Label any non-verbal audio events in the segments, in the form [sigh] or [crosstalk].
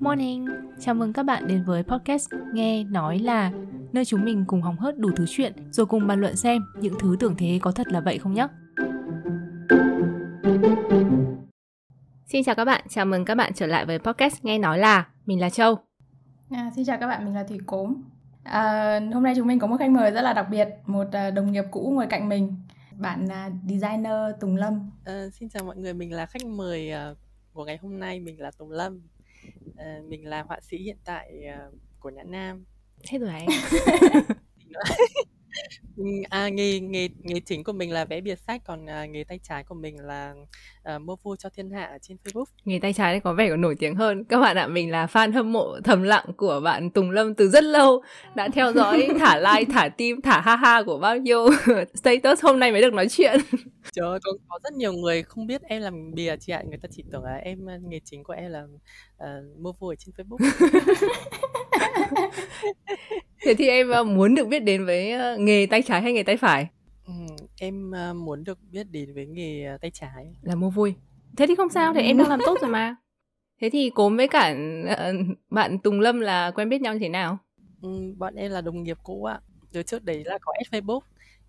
Morning, chào mừng các bạn đến với podcast Nghe Nói Là Nơi chúng mình cùng hóng hớt đủ thứ chuyện Rồi cùng bàn luận xem những thứ tưởng thế có thật là vậy không nhé Xin chào các bạn, chào mừng các bạn trở lại với podcast Nghe Nói Là. Mình là Châu. À, Xin chào các bạn, mình là Thủy Cốm. À, Hôm nay chúng mình có một khách mời rất là đặc biệt Một à, đồng nghiệp cũ ngồi cạnh mình. Bạn là designer Tùng Lâm. À, Xin chào mọi người, mình là khách mời uh, của ngày hôm nay Mình là Tùng Lâm. Uh, Mình là họa sĩ hiện tại uh, của Nhã Nam. Thế rồi anh [laughs] [laughs] À, nghề nghề nghề chính của mình là vẽ bìa sách, còn, à, nghề tay trái của mình là, ờ, mua vui cho thiên hạ ở trên Facebook. Nghề tay trái có vẻ còn nổi tiếng hơn. Các bạn ạ, mình là fan hâm mộ thầm lặng của bạn Tùng Lâm từ rất lâu, đã theo dõi [laughs] thả like, thả tim, thả ha ha của bao nhiêu [laughs] status hôm nay mới được nói chuyện. [laughs] Trời ơi, có có rất nhiều người không biết em làm bìa chị ạ, người ta chỉ tưởng là em, nghề chính của em là, ờ, mua vui ở trên Facebook. [laughs] Thế thì em ờ, muốn được biết đến với ờ, nghề tay trái hay nghề tay phải? Ừ, em ờ, muốn được biết đến với nghề tay trái. Là mua vui. Thế thì không sao, thì em đang làm tốt rồi mà. Thế thì cố với cả bạn Tùng Lâm là quen biết nhau như thế nào? Ừ, bọn em là đồng nghiệp cũ ạ. Từ trước đấy là có add Facebook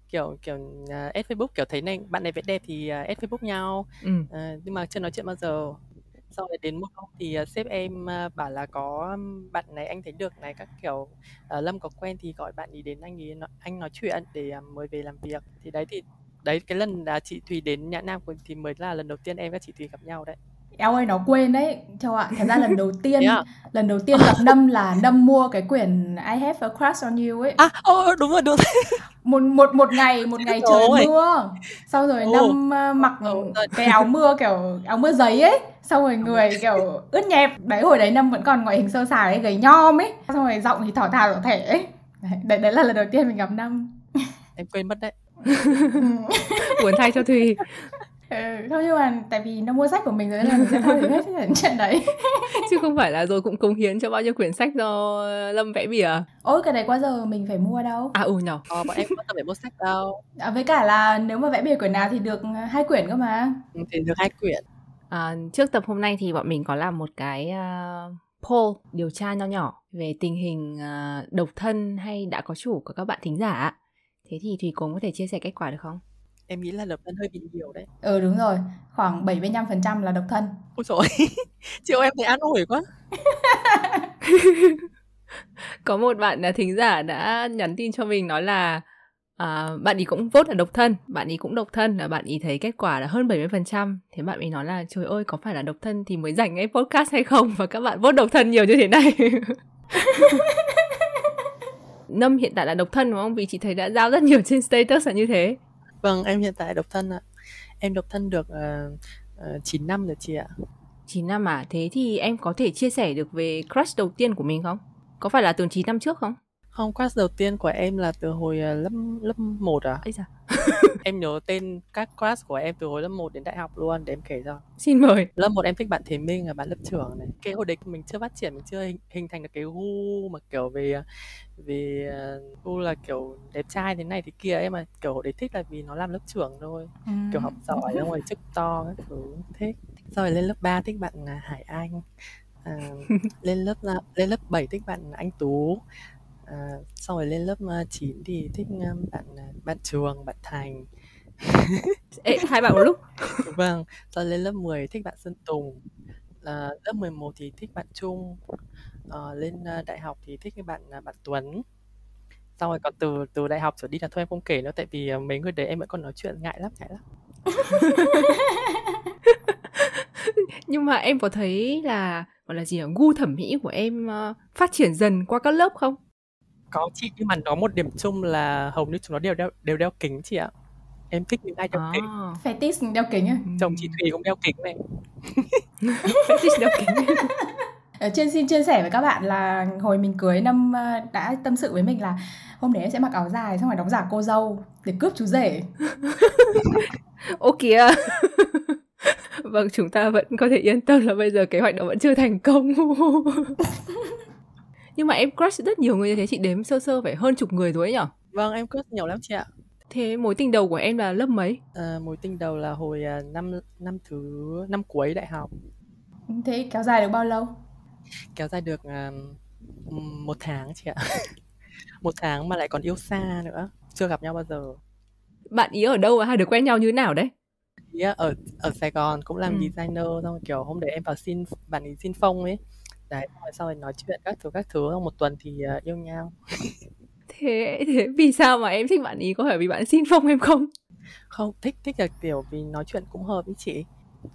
kiểu kiểu uh, add Facebook kiểu thấy này bạn này vẽ đẹp thì uh, add Facebook nhau ừ. uh, nhưng mà chưa nói chuyện bao giờ sau rồi đến một hôm thì uh, sếp em uh, bảo là có bạn này anh thấy được này các kiểu uh, lâm có quen thì gọi bạn ý đến anh ấy nói, anh nói chuyện để uh, mới về làm việc. Thì đấy thì đấy cái lần là chị thùy đến nhã nam thì mới là lần đầu tiên em và chị thùy gặp nhau đấy. Eo ơi nó quên đấy. Châu ạ Thật ra lần đầu [laughs] tiên yeah. Lần đầu tiên gặp Nâm là [laughs] Nâm mua cái quyển I have a crush on you ấy. À oh, đúng rồi đúng rồi. [laughs] Một một một ngày một ngày trời Ôi. mưa. Sau rồi oh. Nâm uh, mặc cái áo mưa kiểu áo mưa giấy ấy. Xong rồi người kiểu ướt nhẹp. Đấy hồi đấy Nâm vẫn còn ngoại hình sơ sài ấy gầy nhom ấy. Xong rồi giọng thì thỏ thào thỏ thể ấy. Đấy, đấy là lần đầu tiên mình gặp Nâm em quên mất đấy. Buồn thay cho Thùy Ừ, thôi nhưng mà tại vì nó mua sách của mình rồi nên là mình sẽ thôi hết chuyện [laughs] đấy. Chứ không phải là rồi cũng cống hiến cho bao nhiêu quyển sách do lâm vẽ bìa. Ôi cái đấy qua giờ mình phải mua đâu. À ừ nhở. Ờ, bọn em không bao phải mua sách đâu. À, với cả là nếu mà vẽ bìa quyển nào thì được hai quyển cơ mà. Ừ, thì được hai quyển. À, trước tập hôm nay thì bọn mình có làm một cái uh, poll điều tra nho nhỏ về tình hình uh, độc thân hay đã có chủ của các bạn thính giả thế thì thùy cũng có thể chia sẻ kết quả được không Em nghĩ là độc thân hơi bị nhiều đấy. Ừ đúng rồi, khoảng 75% là độc thân. Ôi trời [laughs] chiều em thấy an ủi quá. [laughs] Có một bạn là thính giả đã nhắn tin cho mình nói là à, bạn ý cũng vote là độc thân, bạn ý cũng độc thân là bạn ý thấy kết quả là hơn 70%. Thế bạn ấy nói là trời ơi có phải là độc thân thì mới dành cái podcast hay không và các bạn vote độc thân nhiều như thế này. [laughs] Nâm hiện tại là độc thân đúng không? Vì chị thấy đã giao rất nhiều trên status là như thế. Vâng, em hiện tại độc thân ạ. Em độc thân được uh, uh, 9 năm rồi chị ạ. 9 năm à? Thế thì em có thể chia sẻ được về crush đầu tiên của mình không? Có phải là từ 9 năm trước không? Không, crush đầu tiên của em là từ hồi uh, lớp lớp 1 à? Ấy sao? [laughs] em nhớ tên các crush của em từ hồi lớp 1 đến đại học luôn để em kể cho. Xin mời. Lớp 1 em thích bạn Thế Minh là bạn lớp trưởng này. Cái hồi đấy mình chưa phát triển, mình chưa hình, hình thành được cái gu mà kiểu về về uh, gu là kiểu đẹp trai thế này thế kia em mà kiểu hồi đấy thích là vì nó làm lớp trưởng thôi. Ừ. Kiểu học giỏi xong rồi chức to các thứ thích. Rồi lên lớp 3 thích bạn Hải Anh. À, [laughs] lên lớp lên lớp 7 thích bạn Anh Tú à, sau rồi lên lớp 9 thì thích bạn bạn trường bạn thành. [laughs] Ê, hai bạn một lúc. [laughs] Vâng sau lên lớp 10 thích bạn Sơn Tùng. À, lớp 11 thì thích bạn Trung. À, lên đại học thì thích bạn bạn Tuấn. Xong rồi còn từ từ đại học trở đi là thôi em không kể nữa tại vì mấy người đấy em vẫn còn nói chuyện ngại lắm ngại lắm. [laughs] Nhưng mà em có thấy là gọi là gì ở gu thẩm mỹ của em uh, phát triển dần qua các lớp không có chị nhưng mà nó một điểm chung là hầu như chúng nó đều đeo đều đeo kính chị ạ. Em thích những ai đeo à. kính. Fetish đeo kính á. Chồng chị thùy cũng đeo kính này. [laughs] Fetish đeo kính. Ở [laughs] trên xin chia sẻ với các bạn là hồi mình cưới năm ờ, đã tâm sự với mình là hôm đấy em sẽ mặc áo dài xong rồi đóng giả cô dâu để cướp chú rể. [laughs] Ô kìa. Vâng chúng ta vẫn có thể yên tâm là bây giờ kế hoạch đó vẫn chưa thành công nhưng mà em crush rất nhiều người như thế chị đếm sơ sơ phải hơn chục người rồi ấy nhở vâng em crush nhiều lắm chị ạ thế mối tình đầu của em là lớp mấy à, mối tình đầu là hồi uh, năm năm thứ năm cuối đại học Thế kéo dài được bao lâu? Kéo dài được, à, một tháng chị ạ. [laughs] Một tháng mà lại còn yêu xa nữa, chưa gặp nhau bao giờ. Bạn ý ở đâu và hai đứa quen nhau như thế nào đấy? Ý ở ở Sài Gòn cũng làm Ừm. designer xong kiểu, hôm đấy em vào xin bạn ấy xin phông ấy. Đấy, xong rồi sau rồi nói chuyện các thứ, các thứ, xong một tuần thì, ờ, yêu nhau. Thế thế vì sao mà em thích bạn ý? Có phải vì bạn xin phong em không? Không, thích thích là, kiểu, vì nói chuyện cũng hợp với chị.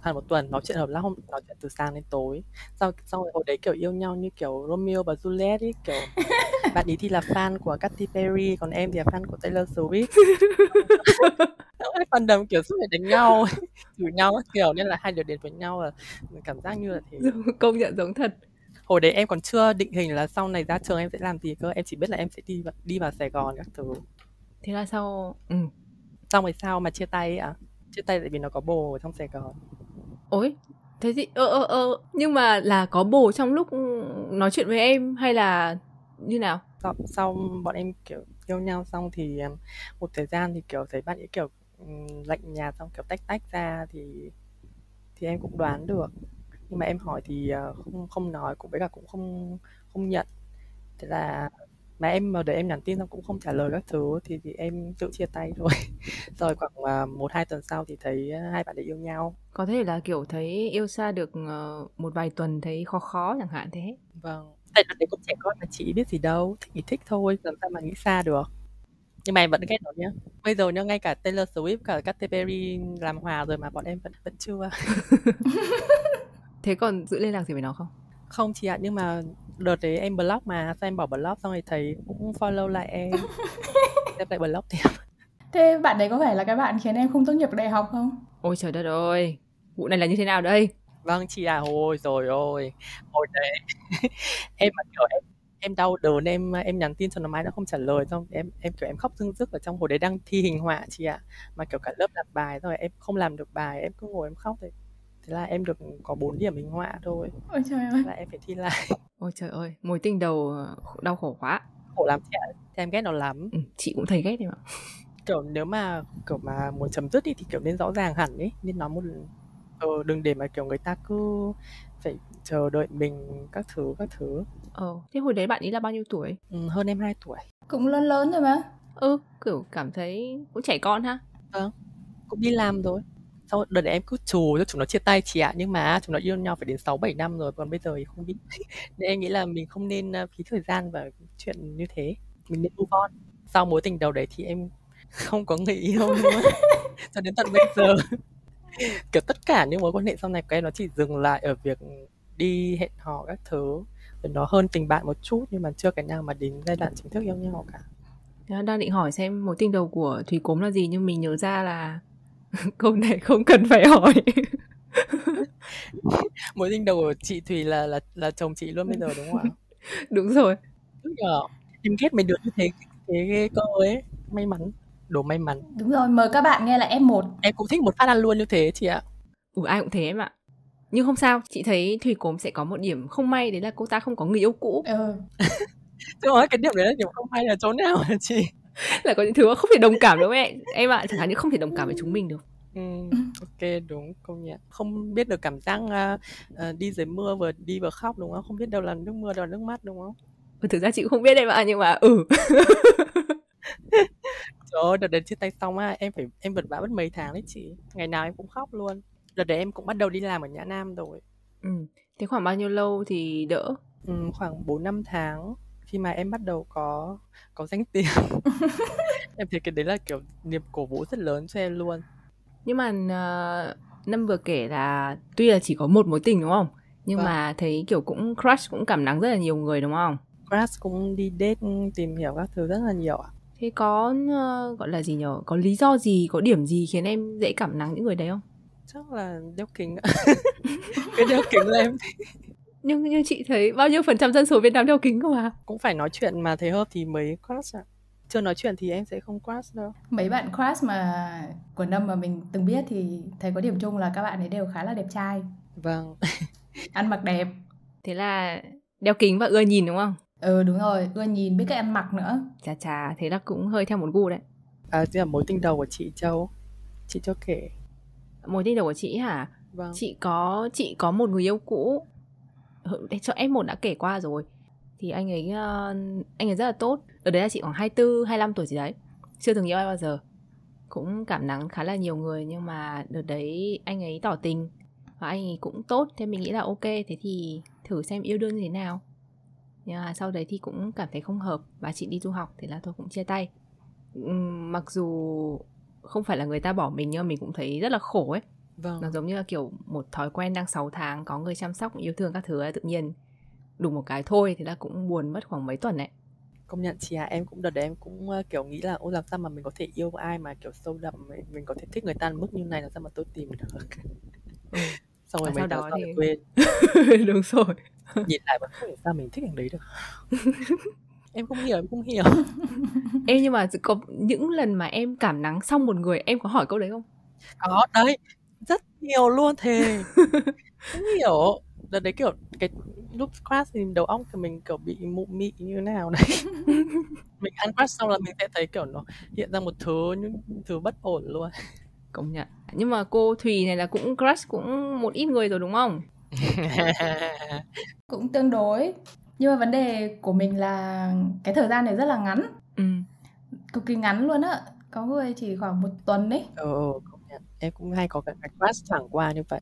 Hẳn một tuần nói chuyện hợp lắm, nói chuyện từ sáng đến tối. Xong rồi hồi đấy, kiểu, yêu nhau như kiểu Romeo và Juliet ấy, kiểu, [laughs] bạn ấy thì là fan của Katy Perry, còn em thì là fan của Taylor Swift. [laughs] Hai phần đầm, kiểu, suốt ngày đánh nhau, [laughs] chửi nhau kiểu, nên là hai đứa đến với nhau là cảm giác như là thế. Công nhận giống thật. Hồi đấy em còn chưa định hình là sau này ra trường em sẽ làm gì cơ, em chỉ biết là em sẽ đi vào đi vào Sài Gòn các thứ. Thế là sau ừm. Xong rồi sao mà chia tay ấy ạ? Chia tay tại vì nó có bồ ở trong Sài Gòn. Ôi, thế thì ơ ơ ơ, nhưng mà là có bồ trong lúc nói chuyện với em hay là như nào? Sau sau bọn em, kiểu, yêu nhau xong thì, ờm, một thời gian thì, kiểu, thấy bạn ấy, kiểu, ừm, lạnh nhạt xong, kiểu, tách tách ra thì thì em cũng đoán được. Nhưng mà em hỏi thì, ờ, không không nói, cũng với cả cũng không không nhận. Thế là mà em vào đấy em nhắn tin xong cũng không trả lời các thứ thì thì em tự chia tay thôi. [laughs] Rồi khoảng, à, 1-2 tuần sau thì thấy hai bạn ấy yêu nhau. Có thể là, kiểu, thấy yêu xa được, ờ, một vài tuần thấy khó khó chẳng hạn thế. Vâng, tại đợt đấy cũng trẻ con mà chị biết gì đâu, thích thì thích thôi, làm sao mà nghĩ xa được. Nhưng mà em vẫn ghét nó nhá. Bây giờ nhá, ngay cả Taylor Swift, cả Katy Perry làm hòa rồi mà bọn em vẫn vẫn chưa. [laughs] [laughs] Thế còn giữ liên lạc gì với nó không? Không chị ạ, nhưng mà đợt đấy em block mà, sao em bỏ block xong rồi thấy cũng follow lại em. [laughs] Em lại block tiếp. Thế bạn đấy có phải là cái bạn khiến em không tốt nghiệp đại học không? Ôi trời đất ơi! Vụ này là như thế nào đây? Vâng chị à, ôi trời ơi! Hồi đấy [laughs] em mà, kiểu, em em đau đớn, em em nhắn tin cho nó mãi nó không trả lời, xong em em, kiểu, em khóc rưng rức ở trong hồi đấy đang thi hình họa chị ạ. Mà, kiểu, cả lớp làm bài rồi em không làm được bài, em cứ ngồi em khóc thế. Thế là em được có 4 điểm hình họa thôi. Ôi trời ơi! Thế là em phải thi lại. [laughs] Ôi trời ơi, mối tình đầu, ờ, đau khổ quá. Khổ lắm chị ạ, em ghét nó lắm. Ừm, chị cũng thấy ghét em ạ. [laughs] Kiểu, nếu mà, kiểu, mà muốn chấm dứt ấy thì, kiểu, nên rõ ràng hẳn ấy, nên nói một ờ, đừng để mà, kiểu, người ta cứ phải chờ đợi mình các thứ, các thứ. Ờ, thế hồi đấy bạn ấy là bao nhiêu tuổi? Ừm, hơn em 2 tuổi. Cũng lớn lớn rồi mà. Ừ, kiểu, cảm thấy cũng trẻ con ha. Vâng, cũng đi làm rồi. Xong đợt đấy em cứ trù cho chúng nó chia tay chị ạ, nhưng mà chúng nó yêu nhau phải đến 6-7 năm rồi, còn bây giờ thì không biết. [laughs] Nên em nghĩ là mình không nên, ơ, phí thời gian vào chuyện như thế, mình nên move on. Sau mối tình đầu đấy thì em [laughs] không có người yêu nữa, [laughs] cho đến tận bây giờ. Kiểu, tất cả những mối quan hệ sau này của em nó chỉ dừng lại ở việc đi hẹn hò các thứ, nó hơn tình bạn một chút nhưng mà chưa cái nào mà đến giai đoạn chính thức yêu nhau cả. Đang định hỏi xem mối tình đầu của Thùy Cốm là gì nhưng mình nhớ ra là [laughs] câu này không cần phải hỏi. [laughs] Mối tình đầu của chị Thùy là là là chồng chị luôn bây giờ, đúng không ạ? [laughs] Đúng rồi. Tức nhỉ? Em ghét mấy đứa như thế thế ghê cơ ấy, may mắn, đồ may mắn. Đúng rồi, mời các bạn nghe là F1. Em cũng thích một phát ăn luôn như thế chị ạ. Ừ, ai cũng thế em ạ. Nhưng không sao, chị thấy Thùy Cốm sẽ có một điểm không may đấy là cô ta không có người yêu cũ. Ừ. Chứ nói cái điểm đấy là điểm không may là chỗ nào hả chị? Là có những thứ mà không thể đồng cảm được với em, ạ, chẳng hạn như không thể đồng cảm với chúng mình được. Ừm, [laughs] OK, đúng, công nhận. Không biết được cảm giác, ờ, đi dưới mưa vừa đi vừa khóc, đúng không? Không biết đâu là nước mưa, đâu là nước mắt, đúng không? Ừ, thực ra chị cũng không biết em ạ, nhưng mà ừ. [laughs] Trời ơi, đợt đấy chia tay xong á, em phải em vật vã mất mấy tháng đấy chị, ngày nào em cũng khóc luôn. Đợt đấy em cũng bắt đầu đi làm ở Nhã Nam rồi. Ừm, thế khoảng bao nhiêu lâu thì đỡ? Ừm, khoảng 4-5 tháng khi mà em bắt đầu có có danh tiếng. [laughs] Em thấy cái đấy là, kiểu, niềm cổ vũ rất lớn cho em luôn. Nhưng mà, ờ, Năm vừa kể là tuy là chỉ có một mối tình, đúng không? Nhưng Vâng. mà thấy, kiểu, cũng crush, cũng cảm nắng rất là nhiều người, đúng không? Crush cũng đi date, tìm hiểu các thứ rất là nhiều ạ. Thế có, ơ, gọi là gì nhỉ? Có lý do gì, có điểm gì khiến em dễ cảm nắng những người đấy không? Chắc là đeo kính. [laughs] Cái đeo kính là em Nhưng nhưng chị thấy bao nhiêu phần trăm dân số Việt Nam đeo kính cơ mà. cũng phải nói chuyện mà thấy hợp thì mới crush ạ. Chưa nói chuyện thì em sẽ không crush đâu. Mấy bạn crush mà của Năm mà mình từng biết thì thấy có điểm chung là các bạn ấy đều khá là đẹp trai, Vâng. [laughs] ăn mặc đẹp. Thế là đeo kính và ưa nhìn, đúng không? Ừ, đúng rồi, ưa nhìn, biết cách ăn mặc nữa. Chà chà, thế là cũng hơi theo một gu đấy. À, thế là mối tình đầu của chị Châu. Chị cho kể. Mối tình đầu của chị hả? vâng. chị có chị có một người yêu cũ Ờ, cho F1 đã kể qua rồi. Thì anh ấy uh, anh ấy rất là tốt. Ở đấy là chị khoảng 24, 25 tuổi gì đấy. Chưa từng yêu ai bao giờ. Cũng cảm nắng khá là nhiều người nhưng mà đợt đấy anh ấy tỏ tình. Và anh ấy cũng tốt thế mình nghĩ là ok. Thế thì thử xem yêu đương như thế nào. Nhưng mà sau đấy thì cũng cảm thấy không hợp. Và chị đi du học thì là tôi cũng chia tay. Mặc dù không phải là người ta bỏ mình nhưng mà mình cũng thấy rất là khổ ấy vâng. nó giống như là kiểu một thói quen đang 6 tháng có người chăm sóc yêu thương các thứ ấy, tự nhiên đủ một cái thôi thì là cũng buồn mất khoảng mấy tuần đấy công nhận chị à em cũng đợt đấy em cũng uh, kiểu nghĩ là ô làm sao mà mình có thể yêu ai mà kiểu sâu đậm mình, mình có thể thích người ta mức như này làm sao mà tôi tìm được? Ừ. [laughs] xong rồi à, sau đó thì quên. [laughs] Đúng rồi. [laughs] Nhìn lại vẫn không hiểu sao mình thích thằng đấy được. Em không hiểu em không hiểu. Em nhưng mà có những lần mà em cảm nắng xong một người em có hỏi câu đấy không? Có đấy rất nhiều luôn thề. [laughs] Không hiểu. Đợt đấy kiểu cái lúc crash thì đầu óc thì mình kiểu bị mụ mị như thế nào đấy. [laughs] Mình ăn crash xong là mình sẽ thấy kiểu nó hiện ra một thứ những thứ bất ổn luôn. Công nhận. Nhưng mà cô thùy này là cũng crush cũng một ít người rồi đúng không? [laughs] Cũng tương đối. Nhưng mà vấn đề của mình là cái thời gian này rất là ngắn. Ừ. cực kỳ ngắn luôn á. Có người chỉ khoảng một tuần đấy ừ, em cũng hay có cái crush chẳng qua như vậy.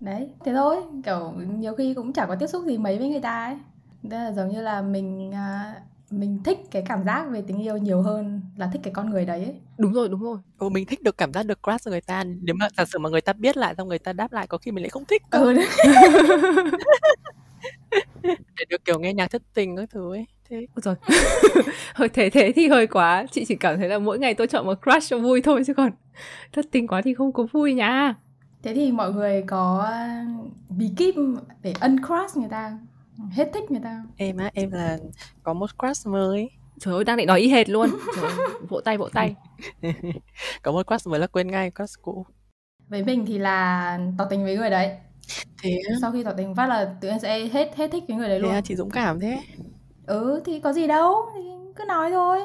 Đấy thế thôi. Kiểu nhiều khi cũng chẳng có tiếp xúc gì mấy với người ta ấy. Thế là giống như là mình à, mình thích cái cảm giác về tình yêu nhiều hơn là thích cái con người đấy ấy. đúng rồi đúng rồi. Ừ, mình thích được cảm giác được crush người ta. Nếu mà giả sử mà người ta biết lại xong người ta đáp lại có khi mình lại không thích ừ, [laughs] [laughs] để được kiểu nghe nhạc thất tình các thứ ấy thế. Rồi [laughs] hơi thế thế thì hơi quá. Chị chỉ cảm thấy là mỗi ngày tôi chọn một crush cho vui thôi chứ còn thất tình quá thì không có vui nha. Thế thì mọi người có bí kíp để uncrush người ta hết thích người ta em á em là có một crush mới. Trời ơi đang định nói y hệt luôn. Trời ơi, vỗ tay vỗ tay. [laughs] Có một crush mới là quên ngay crush cũ. Với mình thì là tỏ tình với người đấy thế sau khi tỏ tình phát là tự nhiên sẽ hết hết thích với người đấy luôn. thế à, chị dũng cảm thế. Ừ thì có gì đâu thì cứ nói thôi.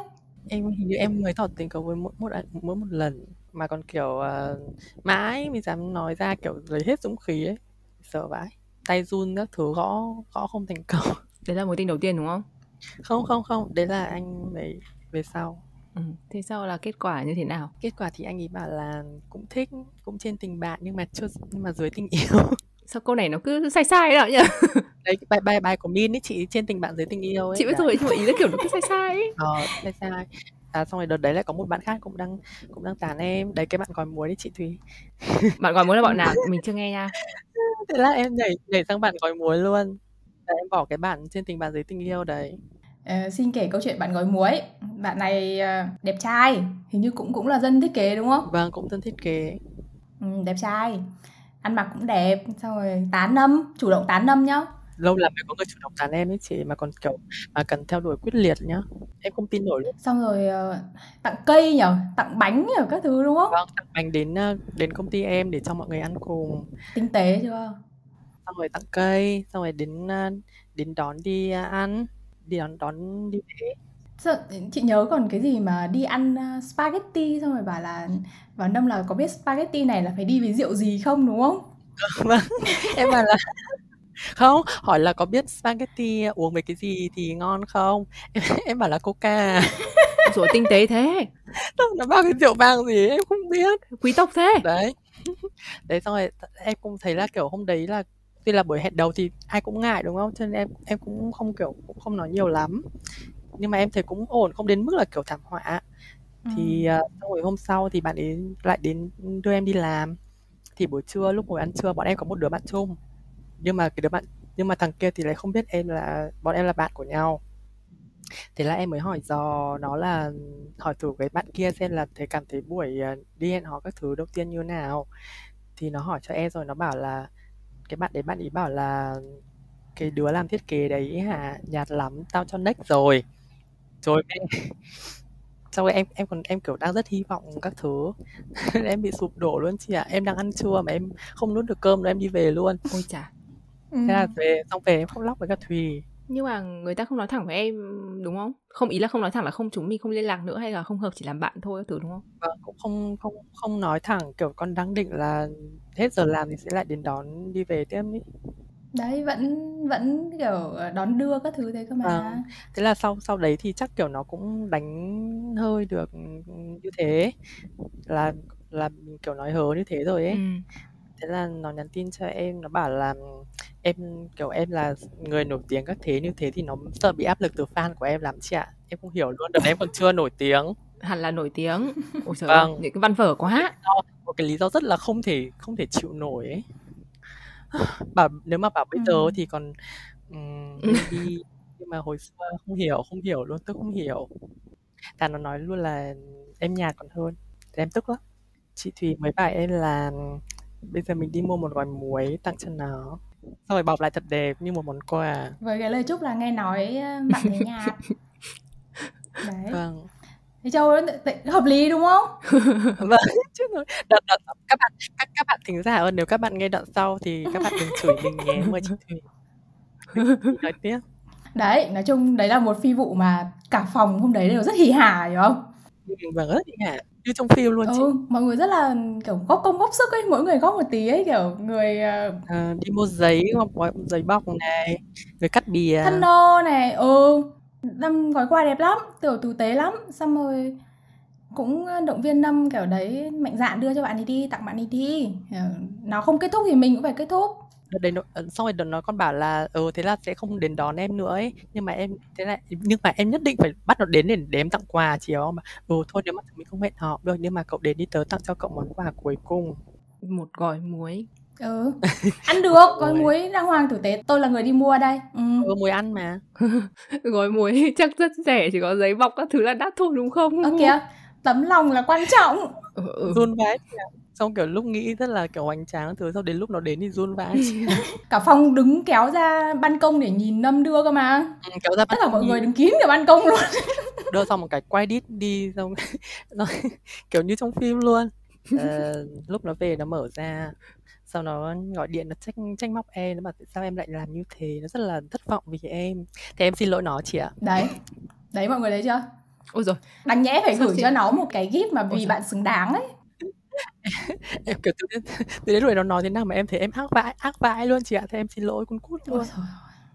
Em hình như em mới tỏ tình có với mỗi một mỗi một lần mà còn kiểu uh, mãi mới dám nói ra kiểu lấy hết dũng khí ấy. Sợ vãi. Tay run các thứ gõ gõ không thành công. [laughs] Đấy là mối tình đầu tiên đúng không? Không không không đấy là anh về về sau. Ừ. thế sau là kết quả như thế nào? Kết quả thì anh ấy bảo là cũng thích cũng trên tình bạn nhưng mà chưa nhưng mà dưới tình yêu [laughs] sao câu này nó cứ sai sai đó nhỉ? [laughs] Đấy bài bài bài của min ấy chị trên tình bạn dưới tình yêu ấy. Chị biết rồi nhưng mà ý là kiểu nó cứ sai sai ấy. Ờ sai sai. À xong rồi đợt đấy lại có một bạn khác cũng đang cũng đang tán em. Đấy cái bạn gói muối đấy chị thùy. [laughs] Bạn gói muối là bọn nào? Mình chưa nghe nha. Thế là em nhảy nhảy sang bạn gói muối luôn. Đấy, em bỏ cái bạn trên tình bạn dưới tình yêu đấy. Uh, xin kể câu chuyện bạn gói muối. Bạn này uh, đẹp trai. Hình như cũng cũng là dân thiết kế đúng không? Vâng cũng dân thiết kế. Ừ, đẹp trai ăn mặc cũng đẹp xong rồi tán âm chủ động tán âm nhá. Lâu lắm mới có người chủ động tán em ấy chị mà còn kiểu mà cần theo đuổi quyết liệt nhá. Em không tin nổi luôn. Xong rồi uh, tặng cây nhở? Tặng bánh nhở? Các thứ đúng không? Vâng tặng bánh đến uh, đến công ty em để cho mọi người ăn cùng. Tinh tế chưa? Xong rồi tặng cây xong rồi đến uh, đến đón đi ăn. Đi đón đón đi Sao, chị nhớ còn cái gì mà đi ăn uh, spaghetti xong rồi bảo là vào năm là có biết spaghetti này là phải đi với rượu gì không? Đúng không? [laughs] vâng. Em bảo là [laughs] không hỏi là có biết spaghetti uống với cái gì thì ngon không? Em, [laughs] em bảo là coca. Rồi tinh tế thế. Nó bao cái rượu vang gì em không biết. Quý tộc thế. Đấy. Đấy xong rồi em cũng thấy là kiểu hôm đấy là tuy là buổi hẹn đầu thì ai cũng ngại đúng không? Cho nên em em cũng không kiểu cũng không nói nhiều lắm nhưng mà em thấy cũng ổn không đến mức là kiểu thảm họa. Ừ. thì uh, xong rồi hôm sau thì bạn ấy lại đến đưa em đi làm. Thì buổi trưa lúc ngồi ăn trưa bọn em có một đứa bạn chung. Nhưng mà cái đứa bạn nhưng mà thằng kia thì lại không biết em là bọn em là bạn của nhau. Thế là em mới hỏi dò nó là hỏi thử cái bạn kia xem là thế cảm thấy buổi ờ, đi hẹn hò các thứ đầu tiên như nào. Thì nó hỏi cho em rồi nó bảo là cái bạn đấy bạn ý bảo là cái đứa làm thiết kế đấy hả? Nhạt lắm tao cho next rồi [laughs] rồi em sau em em còn em kiểu đang rất hy vọng các thứ. [laughs] Em bị sụp đổ luôn chị ạ. Em đang ăn trưa mà em không nuốt được cơm rồi em đi về luôn. Ôi chà. Thế là về xong về em khóc lóc với cả thùy. Nhưng mà người ta không nói thẳng với em đúng không? Không ý là không nói thẳng là không chúng mình không liên lạc nữa hay là không hợp chỉ làm bạn thôi thứ đúng không? Vâng cũng không không không nói thẳng. Kiểu con đang định là hết giờ làm thì sẽ lại đến đón đi về tiếp ấy đấy vẫn vẫn kiểu đón đưa các thứ thế cơ mà. Vâng. Thế là sau sau đấy thì chắc kiểu nó cũng đánh hơi được như thế. Là là mình kiểu nói hớ như thế rồi ấy. Ừ. thế là nó nhắn tin cho em nó bảo là em kiểu em là người nổi tiếng các thế như thế thì nó sợ bị áp lực từ fan của em lắm chị ạ. Em không hiểu luôn đợt em còn chưa nổi tiếng. Hẳn là nổi tiếng. Ôi trời vâng. ơi, những cái văn vở quá. Một cái lý do rất là không thể không thể chịu nổi ấy [laughs] bảo nếu mà bảo bây giờ ừ. thì còn um, [laughs] đi nhưng mà hồi xưa không hiểu không hiểu luôn tôi không hiểu. Thà nó nói luôn là em nhạt còn hơn thì em tức lắm. Chị thùy mới bảo em là bây giờ mình đi mua một gói muối tặng cho nó. Xong rồi bọc lại thật đẹp như một món quà. Với cái lời chúc là nghe nói bạn thấy nhạt [laughs] đấy. Vâng Thế Châu hợp lý đúng không? [laughs] vâng, chứ. Đợt, đợt, các bạn các các bạn thính giả ơn nếu các bạn nghe đoạn sau thì các bạn đừng chửi mình nhé mời chị Thùy. Nói tiếp. Đấy, nói chung đấy là một phi vụ mà cả phòng hôm đấy đều rất hỉ hả hiểu không? Vâng rất hỉ hả như trong phim luôn chị. Ừ, mọi người rất là kiểu góp công góp sức ấy, mỗi người góp một tí ấy kiểu người à, đi mua giấy, gói giấy bọc này, người cắt bìa. Thân nô này, ừ Năm gói quà đẹp lắm, kiểu tử tế lắm. Xong rồi cũng động viên Năm kiểu đấy mạnh dạn đưa cho bạn ấy đi, tặng bạn ấy đi. Ờ, nó không kết thúc thì mình cũng phải kết thúc. Đợt đấy nó, ờ, xong rồi đợt nó còn bảo là ừ thế là sẽ không đến đón em nữa ấy nhưng mà em thế là nhưng mà em nhất định phải bắt nó đến để, để em tặng quà chiều mà ừ thôi nếu mà mình không hẹn hò được nhưng mà cậu đến đi tớ tặng cho cậu món quà cuối cùng một gói muối ừ. [laughs] Ăn được gói muối đàng hoàng tử tế. Tôi là người đi mua đây. Ừ. ừ muối ăn mà. [laughs] Gói muối [laughs] chắc rất rẻ chỉ có giấy bọc các thứ là đắt thôi đúng không? Ơ kìa. Tấm lòng là quan trọng. Ừ, ừ. run vãi xong kiểu lúc nghĩ rất là kiểu hoành tráng thứ sau đến lúc nó đến thì run vãi cả phòng đứng kéo ra ban công để nhìn nâm đưa cơ mà. Ừ, kéo ra tất cả mọi người đứng kín cả ban công luôn. Đưa xong một cái quay đít đi xong nó kiểu như trong phim luôn. Uh, lúc nó về nó mở ra sau đó gọi điện nó trách trách móc em nó bảo tại sao em lại làm như thế nó rất là thất vọng vì em. Thì em xin lỗi nó chị ạ. Đấy. Đấy mọi người thấy chưa? Ôi rồi đáng nhẽ phải gửi cho nó một cái gift mà vì bạn xứng đáng ấy. [laughs] Em kiểu từ đến, từ đến lúc nó nói thế nào mà em thấy em ác vãi ác vãi luôn chị ạ. Thì em xin lỗi con cút luôn.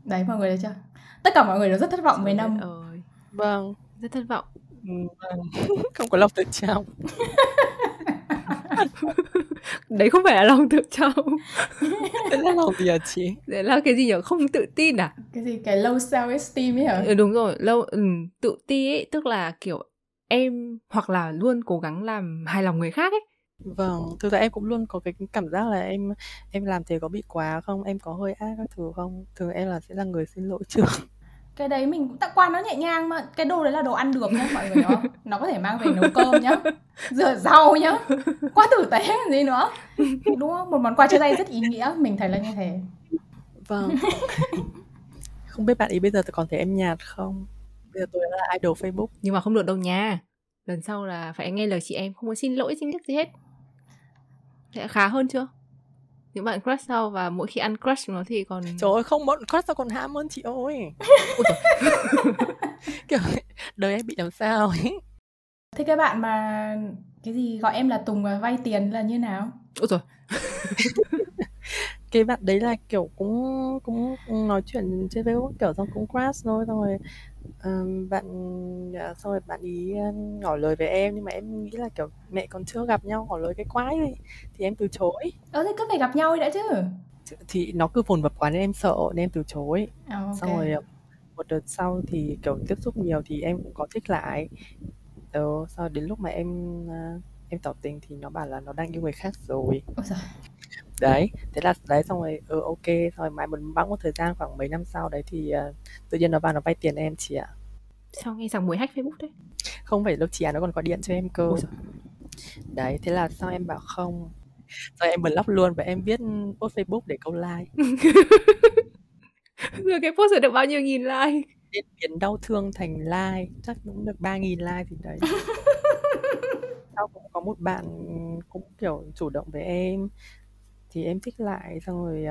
đấy mọi người thấy chưa? Tất cả mọi người đều rất thất vọng với năm ơi. Vâng. Rất thất vọng. Ừ, vâng. [laughs] không có lòng tự trọng đấy không phải là lòng tự trọng. [laughs] Đấy là lòng gì hả chị đấy là cái gì nhỉ không tự tin à? Cái gì? Cái low self esteem ấy hả? Ừ, đúng rồi. Lâu ừ, tự ti ấy tức là kiểu em hoặc là luôn cố gắng làm hài lòng người khác ấy. Vâng thực ra em cũng luôn có cái cảm giác là em em làm thế có bị quá không? Em có hơi ác các thứ không? Thường em là sẽ là người xin lỗi trước cái đấy mình cũng tặng quà nó nhẹ nhàng mà. Cái đồ đấy là đồ ăn được nhá mọi người nó [laughs] nó có thể mang về nấu cơm nhá. Rửa rau nhá. Quá tử tế làm gì nữa. Đúng không? Một món quà chia tay rất ý nghĩa. Mình thấy là như thế. Vâng. [laughs] Không biết bạn ý bây giờ còn thấy em nhạt không? Bây giờ tôi là idol facebook. Nhưng mà không được đâu nha. Lần sau là phải nghe lời chị em. Không có xin lỗi xin nhất gì hết. Sẽ khá hơn chưa những bạn crush sau và mỗi khi ăn crush nó thì còn trời ơi không bọn crush sao còn hãm hơn chị ơi. [laughs] [laughs] Kiểu đời em bị làm sao ấy. Thế cái bạn mà cái gì gọi em là tùng và vay tiền là như nào? Ôi rồi [laughs] cái bạn đấy là kiểu cũng cũng nói chuyện trên facebook kiểu xong cũng crush thôi xong rồi bạn uh, xong rồi bạn ý uh, ngỏ lời với em nhưng mà em nghĩ là kiểu mẹ còn chưa gặp nhau ngỏ lời cái quái này thì em từ chối. Ờ thế cứ phải gặp nhau đã chứ. Thì nó cứ phồn vập quá nên em sợ nên em từ chối. Okay. xong rồi một đợt sau thì kiểu tiếp xúc nhiều thì em cũng có thích lại. Ờ, sau đến lúc mà em em tỏ tình thì nó bảo là nó đang yêu người khác rồi. Ôi giời đấy thế là đấy xong rồi ừ ok rồi mãi một bẵng một thời gian khoảng mấy năm sau đấy thì uh, tự nhiên nó vào nó vay tiền em chị ạ. Sao nghe rằng mới hack facebook đấy không phải đâu chị à nó còn gọi điện cho em cơ. Đấy thế là sao em bảo không? Rồi em block luôn và em viết post facebook để câu like? [laughs] Rồi cái post được bao nhiêu nghìn like? Biến, biến đau thương thành like chắc cũng được ba nghìn like thì đấy. [laughs] Sau cũng có một bạn cũng kiểu chủ động với em thì em thích lại xong rồi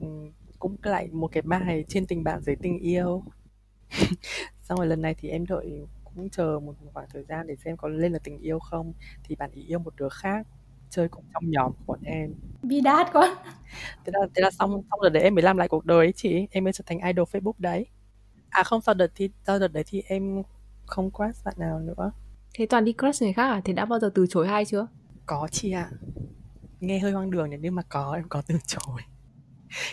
um, cũng lại một cái bài trên tình bạn dưới tình yêu. [laughs] Xong rồi lần này thì em đợi cũng chờ một khoảng thời gian để xem có lên là tình yêu không thì bạn ý yêu một đứa khác chơi cùng trong nhóm của bọn em. Bi đát quá. Thế là thế là xong xong rồi đấy em mới làm lại cuộc đời ấy chị. Em mới trở thành idol facebook đấy. À không sau đợt thì sau đợt đấy thì em không crush bạn nào nữa. Thế toàn đi crush người khác à? Thế đã bao giờ từ chối ai chưa? Có chị ạ nghe hơi hoang đường nhỉ nhưng mà có em có từ chối.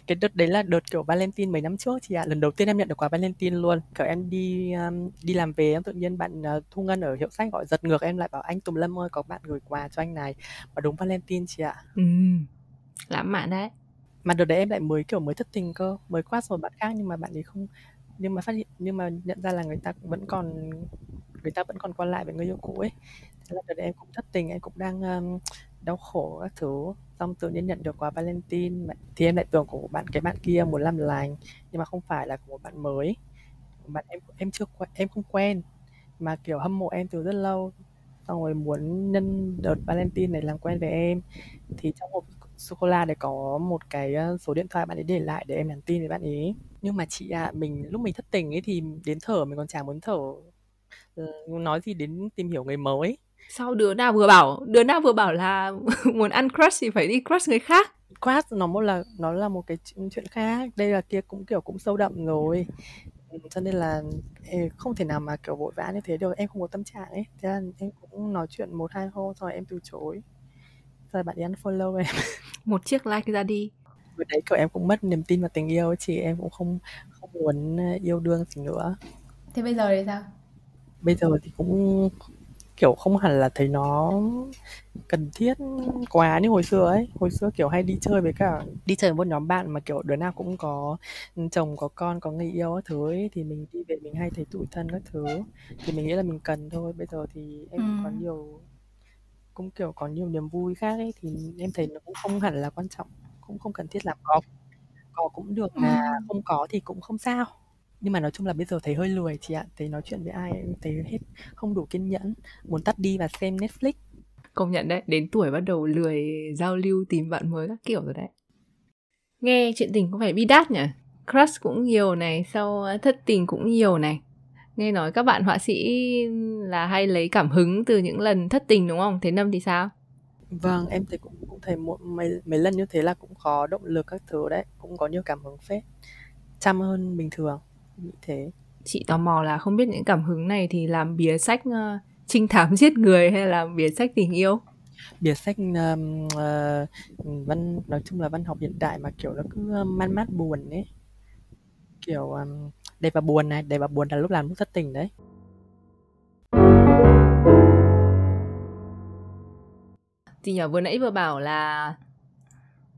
Cái đợt đấy là đợt kiểu Valentine mấy năm trước chị ạ. Lần đầu tiên em nhận được quà Valentine luôn. Kiểu em đi um, đi làm về em tự nhiên bạn uh, thu ngân ở hiệu sách gọi giật ngược em lại bảo anh Tùng Lâm ơi có bạn gửi quà cho anh này. Mà đúng Valentine chị ạ. Ừ lãng mạn đấy. Mà đợt đấy em lại mới kiểu mới thất tình cơ mới qua rồi bạn khác nhưng mà bạn ấy không nhưng mà phát hiện nhưng mà nhận ra là người ta vẫn còn người ta vẫn còn qua lại với người yêu cũ ấy. Thế là đợt đấy em cũng thất tình em cũng đang um, đau khổ các thứ. Xong tự nhiên nhận được quà Valentine thì em lại tưởng của bạn cái bạn kia muốn làm lành nhưng mà không phải là của một bạn mới. Bạn em em chưa em không quen mà kiểu hâm mộ em từ rất lâu. Xong rồi muốn nhân đợt Valentine này làm quen với em thì trong hộp sô cô la để có một cái ờ, số điện thoại bạn ấy để lại để em nhắn tin với bạn ấy. Nhưng mà chị ạ à, mình lúc mình thất tình ấy thì đến thở mình còn chả muốn thở. Ờ, nói gì đến tìm hiểu người mới sau đứa nào vừa bảo đứa nào vừa bảo là [laughs] muốn ăn crush thì phải đi crush người khác. Crush nó một là nó là một cái chuyện khác. Đây là kia cũng kiểu cũng sâu đậm rồi. Cho nên là không thể nào mà kiểu vội vã như thế được. Em không có tâm trạng ấy. Thế là em cũng nói chuyện một hai hôm rồi em từ chối. Rồi bạn ấy unfollow em. [laughs] Một chiếc like ra đi. Vừa đấy kiểu em cũng mất niềm tin vào tình yêu chị. Em cũng không không muốn yêu đương gì nữa. Thế bây giờ thì sao? Bây giờ thì cũng kiểu không hẳn là thấy nó cần thiết quá như hồi xưa ấy. Hồi xưa kiểu hay đi chơi với cả đi chơi với một nhóm bạn mà kiểu đứa nào cũng có chồng có con có người yêu các thứ ấy thì mình đi về mình hay thấy tủi thân các thứ. Thì mình nghĩ là mình cần thôi. Bây giờ thì em ừ. có nhiều cũng kiểu có nhiều niềm vui khác ấy thì em thấy nó cũng không hẳn là quan trọng cũng không cần thiết là có có cũng được mà ừ. không có thì cũng không sao nhưng mà nói chung là bây giờ thấy hơi lười chị ạ thấy nói chuyện với ai thấy hết không đủ kiên nhẫn muốn tắt đi và xem Netflix. Công nhận đấy đến tuổi bắt đầu lười giao lưu tìm bạn mới các kiểu rồi đấy. Nghe chuyện tình cũng phải bi đát nhỉ? Crush cũng nhiều này sau thất tình cũng nhiều này. Nghe nói các bạn họa sĩ là hay lấy cảm hứng từ những lần thất tình đúng không? Thế năm thì sao? Vâng em thấy cũng cũng thấy một mấy mấy lần như thế là cũng có động lực các thứ đấy cũng có nhiều cảm hứng phết. Chăm hơn bình thường nghĩ thế. Chị tò mò là không biết những cảm hứng này thì làm bìa sách uh, trinh thám [laughs] giết người hay là bìa sách tình yêu? Bìa sách um, uh, văn nói chung là văn học hiện đại mà kiểu nó cứ man mát buồn ấy. Kiểu um, đẹp và buồn này đẹp và buồn là lúc làm lúc thất tình đấy. Thì nhờ vừa nãy vừa bảo là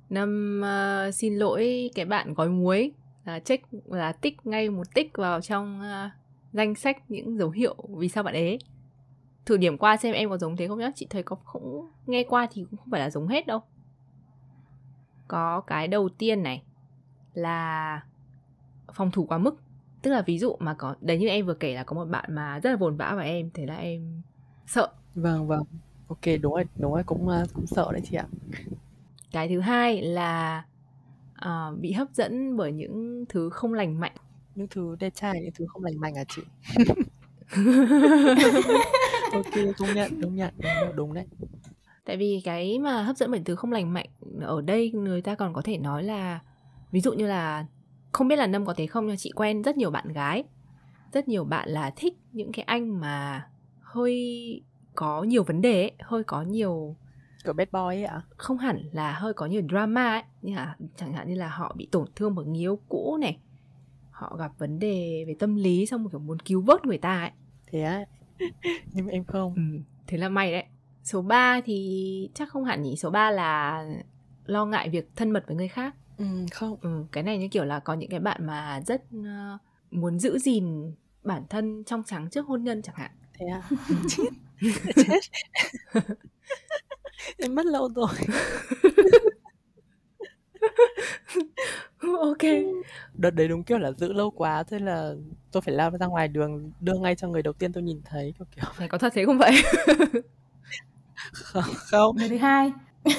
năm uh, xin lỗi cái bạn gói muối là check là tích ngay một tích vào trong uh, danh sách những dấu hiệu vì sao bạn ấy. Thử điểm qua xem em có giống thế không nhá. Chị thấy có cũng nghe qua thì cũng không phải là giống hết đâu. Có cái đầu tiên này là phòng thủ quá mức. Tức là ví dụ mà có đấy như em vừa kể là có một bạn mà rất là vồn vã vào em thế là em sợ. Vâng vâng. Ok đúng rồi đúng rồi cũng uh, cũng sợ đấy chị ạ. Cái thứ hai là uh, bị hấp dẫn bởi những thứ không lành mạnh. Những thứ đẹp trai những thứ không lành mạnh à chị? [laughs] Ok công nhận đúng nhận đúng, đúng đấy. Tại vì cái mà hấp dẫn bởi thứ không lành mạnh ở đây người ta còn có thể nói là ví dụ như là không biết là nâm có thế không nhưng chị quen rất nhiều bạn gái. Rất nhiều bạn là thích những cái anh mà hơi có nhiều vấn đề ấy, hơi có nhiều kiểu bad boy ấy ạ? Không hẳn là hơi có nhiều drama ấy. Như là chẳng hạn như là họ bị tổn thương bởi người yêu cũ này. Họ gặp vấn đề về tâm lý xong một kiểu muốn cứu vớt người ta ấy. Thế á? [laughs] Nhưng em không. Ừ, thế là may đấy. Số 3 thì chắc không hẳn nhỉ? Số 3 là lo ngại việc thân mật với người khác. Ừ, không. Ừ, cái này như kiểu là có những cái bạn mà rất uh, muốn giữ gìn bản thân trong trắng trước hôn nhân chẳng hạn. Thế à [laughs] chết. [laughs] Chết em mất lâu rồi. [laughs] Ok. [laughs] Đợt đấy đúng kiểu là giữ lâu quá thế là tôi phải lao ra ngoài đường đưa ngay cho người đầu tiên tôi nhìn thấy kiểu kiểu. Này có thật thế không vậy? Không không. Người thứ hai. [laughs]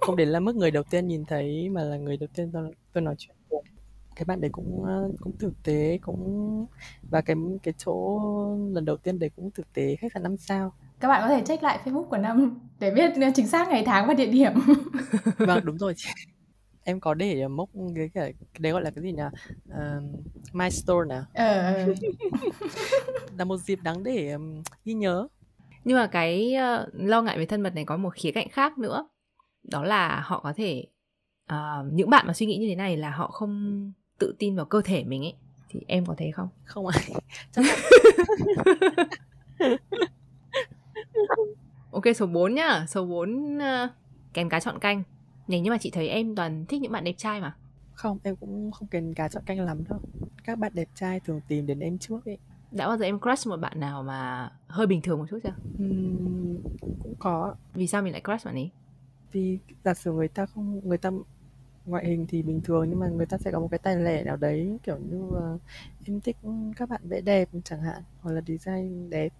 Không đến là mức người đầu tiên nhìn thấy mà là người đầu tiên tôi, tôi nói chuyện cùng cái bạn đấy cũng ờ, cũng thực tế cũng và cái cái chỗ lần đầu tiên đấy cũng thực tế khách sạn năm sao các bạn có thể check lại Facebook của năm để biết chính xác ngày tháng và địa điểm. [laughs] Vâng đúng rồi em có để mốc cái cái, đấy gọi là cái gì nhỉ uh, my store nè. Ờ, ờ. [laughs] là một dịp đáng để um, ghi nhớ. Nhưng mà cái uh, lo ngại về thân mật này có một khía cạnh khác nữa. Đó là họ có thể uh, những bạn mà suy nghĩ như thế này là họ không tự tin vào cơ thể mình ấy. Thì em có thấy không? Không [laughs] chắc là... ok số 4 nhá. Số 4 uh, kèn cá chọn canh. Này nhưng mà chị thấy em toàn thích những bạn đẹp trai mà. Không em cũng không kèn cá chọn canh lắm đâu. Các bạn đẹp trai thường tìm đến em trước ấy. Đã bao giờ em crush một bạn nào mà hơi bình thường một chút chưa? Uhm, cũng có. Vì sao mình lại crush bạn ấy? Vì giả sử người ta không người ta ngoại hình thì bình thường nhưng mà người ta sẽ có một cái tài lẻ nào đấy kiểu như uh, em thích các bạn vẽ đẹp chẳng hạn hoặc là design đẹp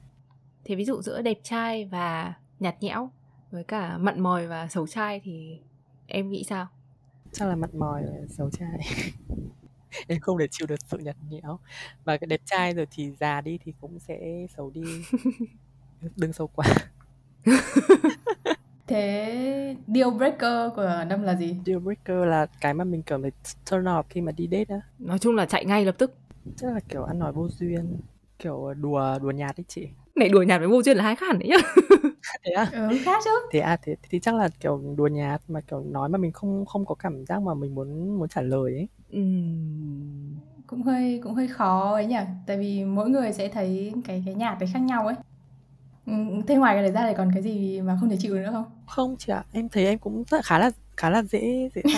thế ví dụ giữa đẹp trai và nhạt nhẽo với cả mặn mòi và xấu trai thì em nghĩ sao chắc là mặn mòi và xấu trai [laughs] em không thể chịu được sự nhạt nhẽo và cái đẹp trai rồi thì già đi thì cũng sẽ xấu đi [laughs] đừng xấu quá [laughs] Thế deal breaker của Năm là gì? Deal breaker là cái mà mình cần phải turn off khi mà đi date á. Nói chung là chạy ngay lập tức. Chắc là kiểu ăn nói vô duyên, kiểu đùa đùa nhạt đấy chị. Này đùa nhạt với vô duyên là hai khác hẳn đấy nhá. [laughs] thế à? Ừ, khác chứ. Thế à, thế thì chắc là kiểu đùa nhạt mà kiểu nói mà mình không không có cảm giác mà mình muốn muốn trả lời ấy. Uhm. Cũng hơi cũng hơi khó ấy nhỉ, tại vì mỗi người sẽ thấy cái cái nhạt đấy khác nhau ấy. Ừ, thế ngoài cái đấy ra thì còn cái gì mà không thể chịu được nữa không? Không chị ạ, em thấy em cũng rất khá là khá là dễ dễ [laughs]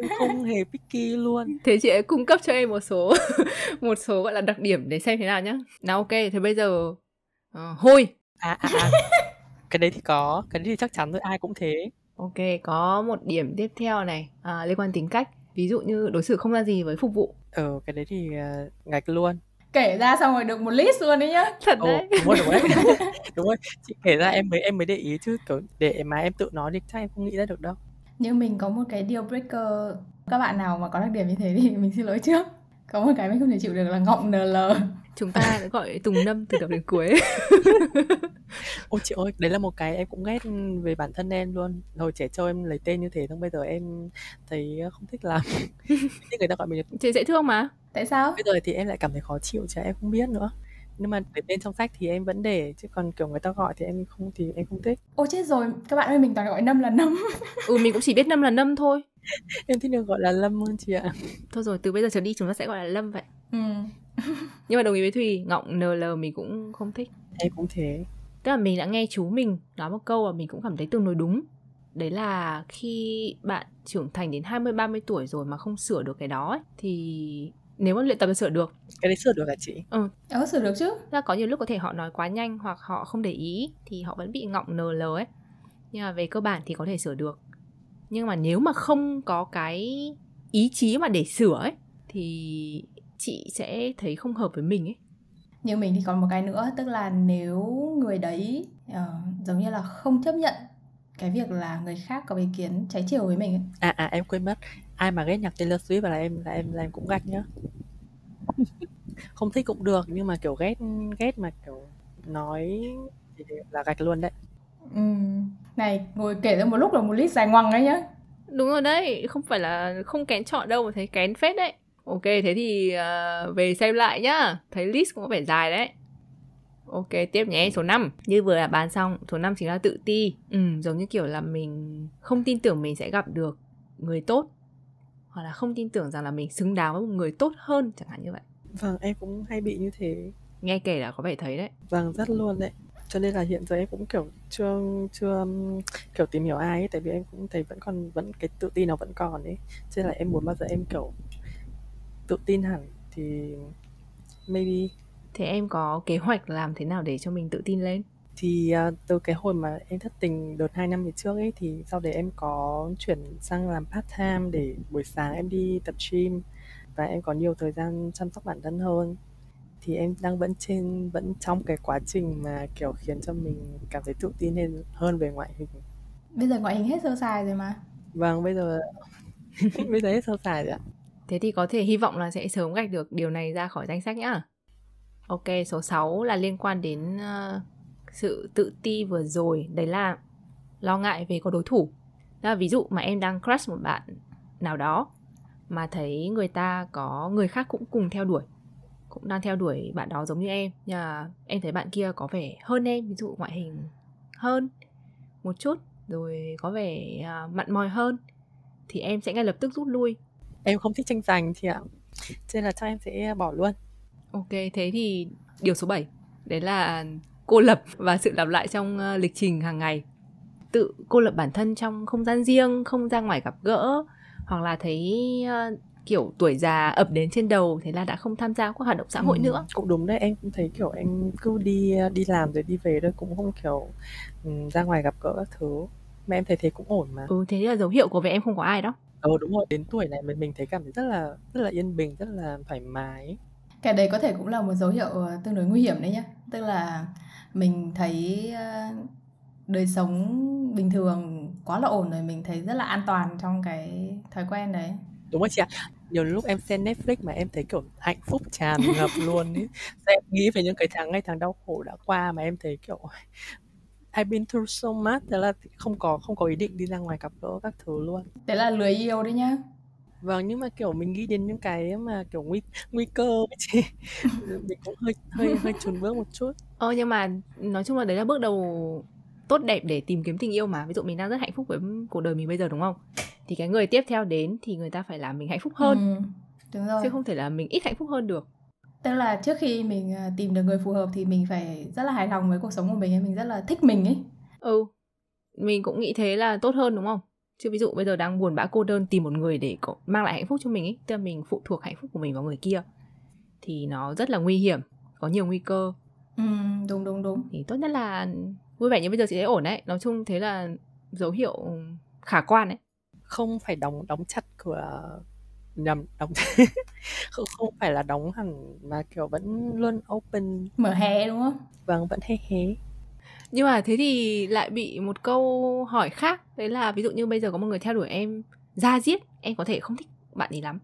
em không hề picky luôn. Thế chị ấy cung cấp cho em một số [laughs] một số gọi là đặc điểm để xem thế nào nhá. Nào ok, thế bây giờ uh, hôi. À à à. cái đấy thì có, cái đấy thì chắc chắn rồi ai cũng thế. Ok, có một điểm tiếp theo này à, liên quan tính cách. Ví dụ như đối xử không ra gì với phục vụ. Ờ, cái đấy thì uh, ngạch luôn kể ra xong rồi được một list luôn đấy nhá thật Ồ, đấy đúng rồi đúng rồi [laughs] đúng rồi chị kể ra em mới em mới để ý chứ kiểu để mà em tự nói thì chắc em không nghĩ ra được đâu nhưng mình có một cái deal breaker các bạn nào mà có đặc điểm như thế thì [laughs] mình xin lỗi trước có một cái mình không thể chịu được là ngọng nl chúng ta đã gọi tùng năm từ đầu đến cuối. Ôi chị ơi đấy là một cái em cũng ghét về bản thân em luôn. Hồi trẻ trâu em lấy tên như thế xong bây giờ em thấy không thích lắm. [laughs] Nhưng người ta gọi mình chị dễ thương mà. Tại sao? Bây giờ thì em lại cảm thấy khó chịu chứ em không biết nữa nhưng mà để tên trong sách thì em vẫn để chứ còn kiểu người ta gọi thì em không thì em không thích. Ôi chết rồi. Các bạn ơi mình toàn gọi năm là năm. [laughs] Ừ mình cũng chỉ biết năm là năm thôi. Em thích được gọi là lâm hơn chị ạ. Thôi rồi từ bây giờ trở đi chúng ta sẽ gọi là lâm vậy. Ừ. [laughs] nhưng mà đồng ý với thùy ngọng nl mình cũng không thích. Em cũng thế. Tức là mình đã nghe chú mình nói một câu và mình cũng cảm thấy tương đối đúng. Đấy là khi bạn trưởng thành đến 20 30 tuổi rồi mà không sửa được cái đó ấy, thì nếu mà luyện tập thì sửa được. Cái đấy sửa được hả chị? Ừ. Ờ sửa được chứ? Là có nhiều lúc có thể họ nói quá nhanh hoặc họ không để ý thì họ vẫn bị ngọng nl ấy. Nhưng mà về cơ bản thì có thể sửa được. Nhưng mà nếu mà không có cái ý chí mà để sửa ấy thì chị sẽ thấy không hợp với mình ấy. Như mình thì còn một cái nữa tức là nếu người đấy uh, giống như là không chấp nhận cái việc là người khác có ý kiến trái chiều với mình ấy. à à em quên mất. Ai mà ghét nhạc Taylor Swift là em là em là em cũng gạch nhá. [laughs] Không thích cũng được nhưng mà kiểu ghét ghét mà kiểu nói thì là gạch luôn đấy. Ừ. này ngồi kể ra một lúc là một list dài ngoằng ấy nhá. Đúng rồi đấy không phải là không kén chọn đâu mà thấy kén phết đấy. Ok thế thì uh, về xem lại nhá. Thấy list cũng có vẻ dài đấy Ok, tiếp nhé, số 5 Như vừa là bàn xong, số 5 chính là tự ti. Ừ, Giống như kiểu là mình không tin tưởng mình sẽ gặp được người tốt. Hoặc là không tin tưởng rằng là mình xứng đáng với một người tốt hơn Chẳng hạn như vậy. Vâng, em cũng hay bị như thế. Nghe kể là có vẻ thấy đấy. Vâng, rất luôn đấy. Cho nên là hiện giờ em cũng kiểu chưa chưa kiểu tìm hiểu ai ấy tại vì em cũng thấy vẫn còn vẫn cái tự tin nó vẫn còn ấy. Cho nên là em muốn bao giờ em kiểu tự tin hẳn thì maybe Thế em có kế hoạch làm thế nào để cho mình tự tin lên? Thì uh, từ cái hồi mà em thất tình đợt 2 năm về trước ấy thì sau đấy em có chuyển sang làm part time để buổi sáng em đi tập gym và em có nhiều thời gian chăm sóc bản thân hơn thì em đang vẫn trên vẫn trong cái quá trình mà kiểu khiến cho mình cảm thấy tự tin hơn hơn về ngoại hình bây giờ ngoại hình hết sơ sài rồi mà vâng bây giờ [laughs] bây giờ hết sơ sài rồi ạ Thế thì có thể hy vọng là sẽ sớm gạch được điều này ra khỏi danh sách nhá. Ok, số 6 là liên quan đến uh, sự tự ti vừa rồi, đấy là lo ngại về có đối thủ. Đó là ví dụ mà em đang crush một bạn nào đó mà thấy người ta có người khác cũng cùng theo đuổi cũng đang theo đuổi bạn đó giống như em. Nhà em thấy bạn kia có vẻ hơn em ví dụ ngoại hình hơn một chút rồi có vẻ uh, mặn mòi hơn thì em sẽ ngay lập tức rút lui. Em không thích tranh giành thì ạ. Cho nên là chắc em sẽ bỏ luôn ok thế thì điều số 7 đấy là cô lập và sự lặp lại trong uh, lịch trình hàng ngày. Tự cô lập bản thân trong không gian riêng không ra ngoài gặp gỡ hoặc là thấy uh, kiểu tuổi già ập đến trên đầu thế là đã không tham gia các hoạt động xã hội ừ, nữa. Cũng đúng đấy em cũng thấy kiểu em cứ đi đi làm rồi đi về thôi cũng không kiểu um, ra ngoài gặp gỡ các thứ. Mà em thấy thế cũng ổn mà. Ừ thế là dấu hiệu của việc em không có ai đó. Ừ đúng rồi đến tuổi này mình mình thấy cảm thấy rất là rất là yên bình rất là thoải mái cái đấy có thể cũng là một dấu hiệu ờ, tương đối nguy hiểm đấy nhá. Tức là mình thấy ờ, đời sống bình thường quá là ổn rồi mình thấy rất là an toàn trong cái thói quen đấy. Đúng rồi chị ạ. Nhiều lúc em xem Netflix mà em thấy kiểu hạnh phúc tràn ngập [laughs] luôn ấy em nghĩ về những cái tháng ngày tháng đau khổ đã qua mà em thấy kiểu I've been through so much. Thế là không có không có ý định đi ra ngoài gặp gỡ các thứ luôn. Thế là lười yêu đấy nhá vâng nhưng mà kiểu mình nghĩ đến những cái mà kiểu nguy nguy cơ ấy [laughs] chị. Mình cũng hơi hơi hơi chùn bước một chút. Ờ nhưng mà nói chung là đấy là bước đầu tốt đẹp để tìm kiếm tình yêu mà. Ví dụ mình đang rất hạnh phúc với cuộc đời mình bây giờ đúng không? Thì cái người tiếp theo đến thì người ta phải làm mình hạnh phúc hơn. ừ, đúng rồi. Chứ không thể là mình ít hạnh phúc hơn được. Tức là trước khi mình à, tìm được người phù hợp thì mình phải rất là hài lòng với cuộc sống của mình mình rất là thích mình ấy. Ừ mình cũng nghĩ thế là tốt hơn đúng không chứ ví dụ bây giờ đang buồn bã cô đơn tìm một người để mang lại hạnh phúc cho mình ấy tức là mình phụ thuộc hạnh phúc của mình vào người kia thì nó rất là nguy hiểm có nhiều nguy cơ. Ừ đúng đúng đúng. Thì tốt nhất là vui vẻ như bây giờ chị thấy ổn đấy. Nói chung thế là dấu hiệu khả quan đấy. Không phải đóng đóng chặt cửa nhầm đóng [laughs] không không phải là đóng hẳn mà kiểu vẫn luôn open. Mở hé đúng không? Vâng vẫn hé hé nhưng mà thế thì lại bị một câu hỏi khác đấy là ví dụ như bây giờ có một người theo đuổi em ra giết em có thể không thích bạn ấy lắm.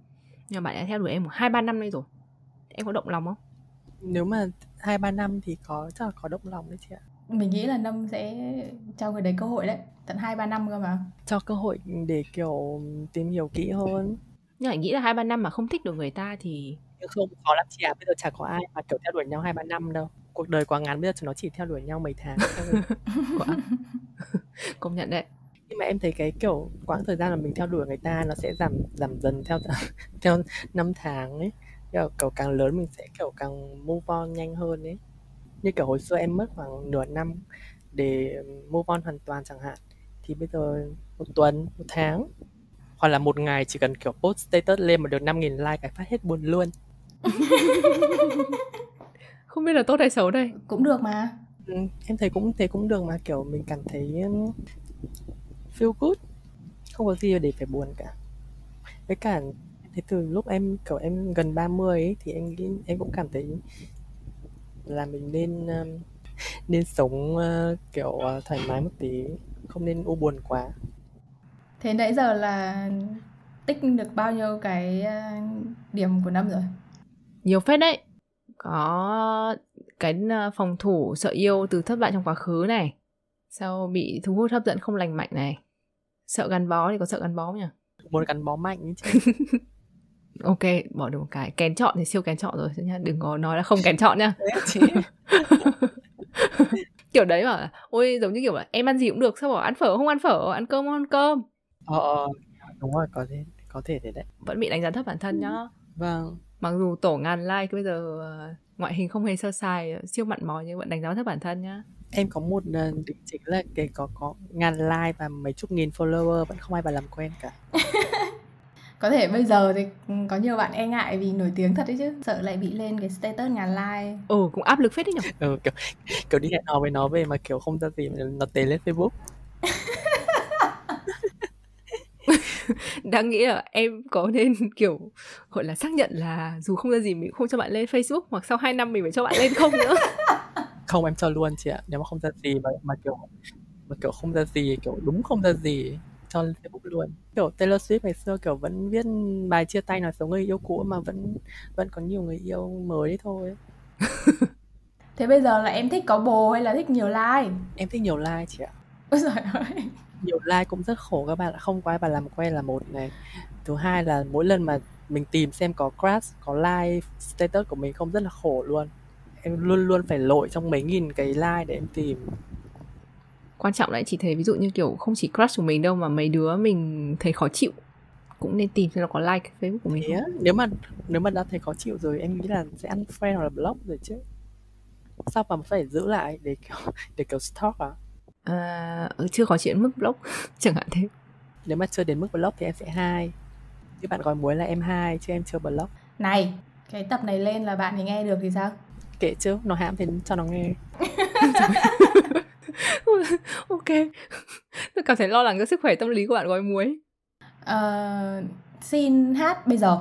Nhưng mà bạn đã theo đuổi em một hai ba năm nay rồi. Em có động lòng không? Nếu mà hai ba năm thì có chắc là có động lòng đấy chị ạ. Mình nghĩ là năm sẽ cho người đấy cơ hội đấy. Tận hai ba năm cơ mà. Cho cơ hội để kiểu tìm hiểu kỹ hơn. Nhưng mà nghĩ là hai ba năm mà không thích được người ta thì nhưng không khó lắm chị ạ. Bây giờ chả có ai mà kiểu theo đuổi nhau hai ba năm đâu cuộc đời quá ngắn bây giờ chúng nó chỉ theo đuổi nhau mấy tháng thôi. [laughs] [laughs] Công nhận đấy. Nhưng mà em thấy cái kiểu quãng thời gian mà mình theo đuổi người ta nó sẽ giảm giảm dần theo [laughs] theo năm tháng ấy. Kiểu, kiểu càng lớn mình sẽ kiểu càng move on nhanh hơn ấy. Như kiểu hồi xưa em mất khoảng nửa năm để move on hoàn toàn chẳng hạn thì bây giờ một tuần một tháng hoặc là một ngày chỉ cần kiểu post status lên mà được 5.000 like cái phát hết buồn luôn không biết là tốt hay xấu đây. Cũng được mà. Ừ, em thấy cũng thế cũng được mà kiểu mình cảm thấy feel good. Không có gì để phải buồn cả. Với cả thế từ lúc em kiểu em gần 30 ấy thì em nghĩ em cũng cảm thấy là mình nên um, [laughs] nên sống uh, kiểu uh, thoải mái một tí không nên u buồn quá. Thế nãy giờ là tích được bao nhiêu cái uh, điểm của năm rồi? Nhiều phết đấy có cái phòng thủ sợ yêu từ thất bại trong quá khứ này sau bị thu hút hấp dẫn không lành mạnh này. Sợ gắn bó thì có sợ gắn bó không nhỉ? Muốn gắn bó mạnh chứ. [laughs] Ok bỏ được một cái. Kén chọn thì siêu kén chọn rồi nha đừng có nói là không kén chọn nha [laughs] kiểu đấy bảo ôi giống như kiểu là em ăn gì cũng được sao bảo ăn phở không ăn phở ăn cơm không ăn cơm? Ờ, ờ. Đúng rồi có thể có thể thế đấy. Vẫn bị đánh giá thấp bản thân nhá. Vâng mặc dù tổ ngàn like bây giờ ờ, ngoại hình không hề sơ sài siêu mặn mò nhưng vẫn đánh giá thấp bản thân nhá. Em có một uh, định chính là cái có có ngàn like và mấy chục nghìn follower vẫn không ai vào làm quen cả. [laughs] Có thể bây giờ thì có nhiều bạn e ngại vì nổi tiếng thật đấy chứ sợ lại bị lên cái status ngàn like. Ừ cũng áp lực phết đấy nhỉ ừ kiểu kiểu đi hẹn hò với nó về mà kiểu không ra gì nó tế lên facebook [laughs] [laughs] đang nghĩ là em có nên kiểu gọi là xác nhận là dù không ra gì mình không cho bạn lên Facebook hoặc sau 2 năm mình phải cho bạn lên không nữa? [laughs] Không em cho luôn chị ạ. Nếu mà không ra gì mà mà kiểu mà kiểu không ra gì kiểu đúng không ra gì cho lên Facebook luôn. Kiểu Taylor Swift ngày xưa kiểu vẫn viết bài chia tay nói xấu người yêu cũ mà vẫn vẫn có nhiều người yêu mới thôi. Thế bây giờ là em thích có bồ hay là thích nhiều like? em thích nhiều like chị ạ. Ôi giời ơi. Nhiều like cũng rất khổ các bạn ạ. Không có ai bạn làm quen là một này. Thứ hai là mỗi lần mà mình tìm xem có crush có like status của mình không rất là khổ luôn. Em luôn luôn phải lội trong mấy nghìn cái like để em tìm. Quan trọng là chỉ thấy ví dụ như kiểu không chỉ crush của mình đâu mà mấy đứa mình thấy khó chịu. Cũng nên tìm xem nó có like Facebook của mình thế không. nếu mà nếu mà đã thấy khó chịu rồi em nghĩ là sẽ unfriend hoặc là block rồi chứ. Sao mà phải giữ lại để kiểu [laughs] để kiểu stalk à Ừ, chưa có chuyện mức block [laughs] chẳng hạn thế. nếu mà chưa đến mức block thì em sẽ hai chứ bạn gói muối là em hai chứ em chưa block Này, cái tập này lên là bạn ấy nghe được thì sao? kệ chứ nó hãm thì cho nó nghe [laughs] ok. Tôi cảm thấy lo lắng cho sức khỏe tâm lý của bạn gói muối. Ờ, xin hát bây giờ.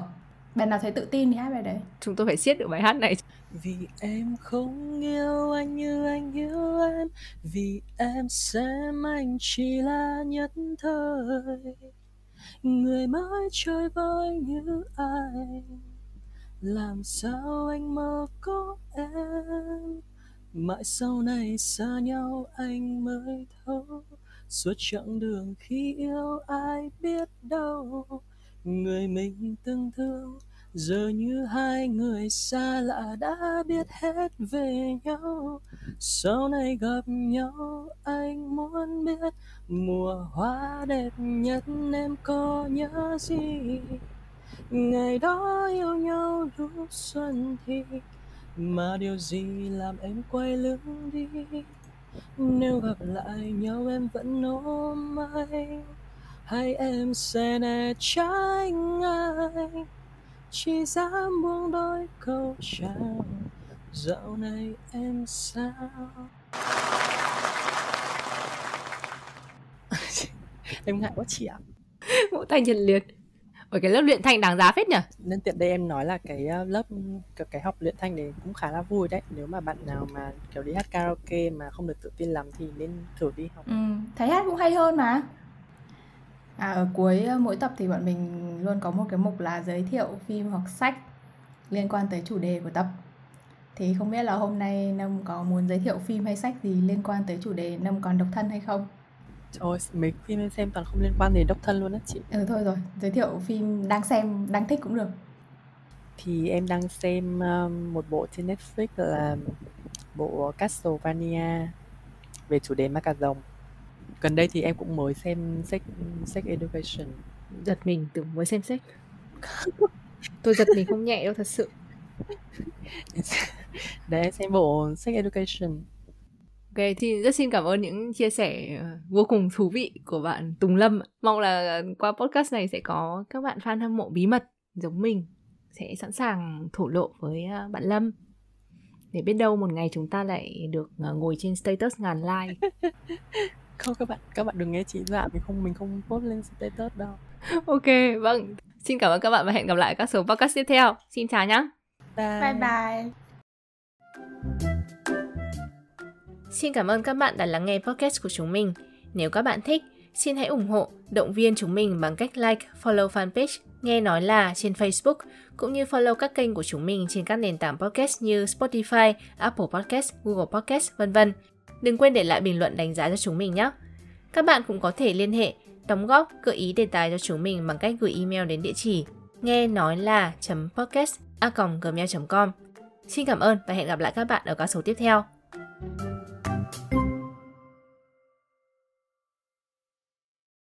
Bạn nào thấy tự tin thì hát bài đấy. Chúng tôi phải siết được bài hát này. Vì em không yêu anh như anh yêu em, Vì em xem anh chỉ là nhất thời. Người mãi trôi vơi như ai Làm sao anh mơ có em? Mãi sau này xa nhau anh mới thấu, Suốt chặng đường khi yêu ai biết đâu. Người mình từng thương giờ như hai người xa lạ đã biết hết về nhau. Sau này gặp nhau, anh muốn biết mùa hoa đẹp nhất em có nhớ gì? Ngày đó yêu nhau lúc xuân thì, mà điều gì làm em quay lưng đi? Nếu gặp lại nhau em vẫn ôm anh, hay em sẽ né tránh anh? Chỉ dám buông đôi câu chào dạo này em sao [laughs] em ngại quá chị ạ Vỗ tay nhiệt liệt. Ở cái lớp luyện thanh đáng giá phết nhỉ? nên tiện đây em nói là cái uh, lớp cái, cái học luyện thanh này cũng khá là vui đấy nếu mà bạn nào mà kiểu đi hát karaoke mà không được tự tin lắm thì nên thử đi học Ừ, thấy hát cũng hay hơn mà. À, ở cuối ờ, mỗi tập thì bọn mình luôn có một cái mục là giới thiệu phim hoặc sách liên quan tới chủ đề của tập. Thì không biết là hôm nay Nông có muốn giới thiệu phim hay sách gì liên quan tới chủ đề Nông còn độc thân hay không? Ôi, mấy phim em xem toàn không liên quan đến độc thân luôn á chị Ừ thôi rồi, giới thiệu phim đang xem, đang thích cũng được. thì em đang xem um, một bộ trên Netflix là bộ Castlevania về chủ đề ma cà rồng gần đây thì em cũng mới xem Sex, Sex Education Giật mình tưởng mới xem sách. [laughs] Tôi giật mình không nhẹ đâu thật sự. [laughs] để em xem bộ Sex Education Ok, thì rất xin cảm ơn những chia sẻ ờ, vô cùng thú vị của bạn Tùng Lâm. Mong là qua podcast này sẽ có các bạn fan hâm mộ bí mật giống mình sẽ sẵn sàng thổ lộ với ờ, bạn Lâm. Để biết đâu một ngày chúng ta lại được ờ, ngồi trên status ngàn like. [laughs] không các bạn các bạn đừng nghe chị dọa mình không mình không post lên status đâu [laughs] ok, vâng. Xin cảm ơn các bạn và hẹn gặp lại các số podcast tiếp theo. Xin chào nhé. bye Bye bye. Xin cảm ơn các bạn đã lắng nghe podcast của chúng mình. Nếu các bạn thích, xin hãy ủng hộ, động viên chúng mình bằng cách like, follow fanpage Nghe Nói Là trên Facebook, cũng như follow các kênh của chúng mình trên các nền tảng podcast như Spotify, Apple Podcast, Google Podcast, vân vân. Đừng quên để lại bình luận đánh giá cho chúng mình nhé. Các bạn cũng có thể liên hệ, đóng góp, gợi ý đề tài cho chúng mình bằng cách gửi email đến địa chỉ nghe nói là podcast a gmail com Xin cảm ơn và hẹn gặp lại các bạn ở các số tiếp theo.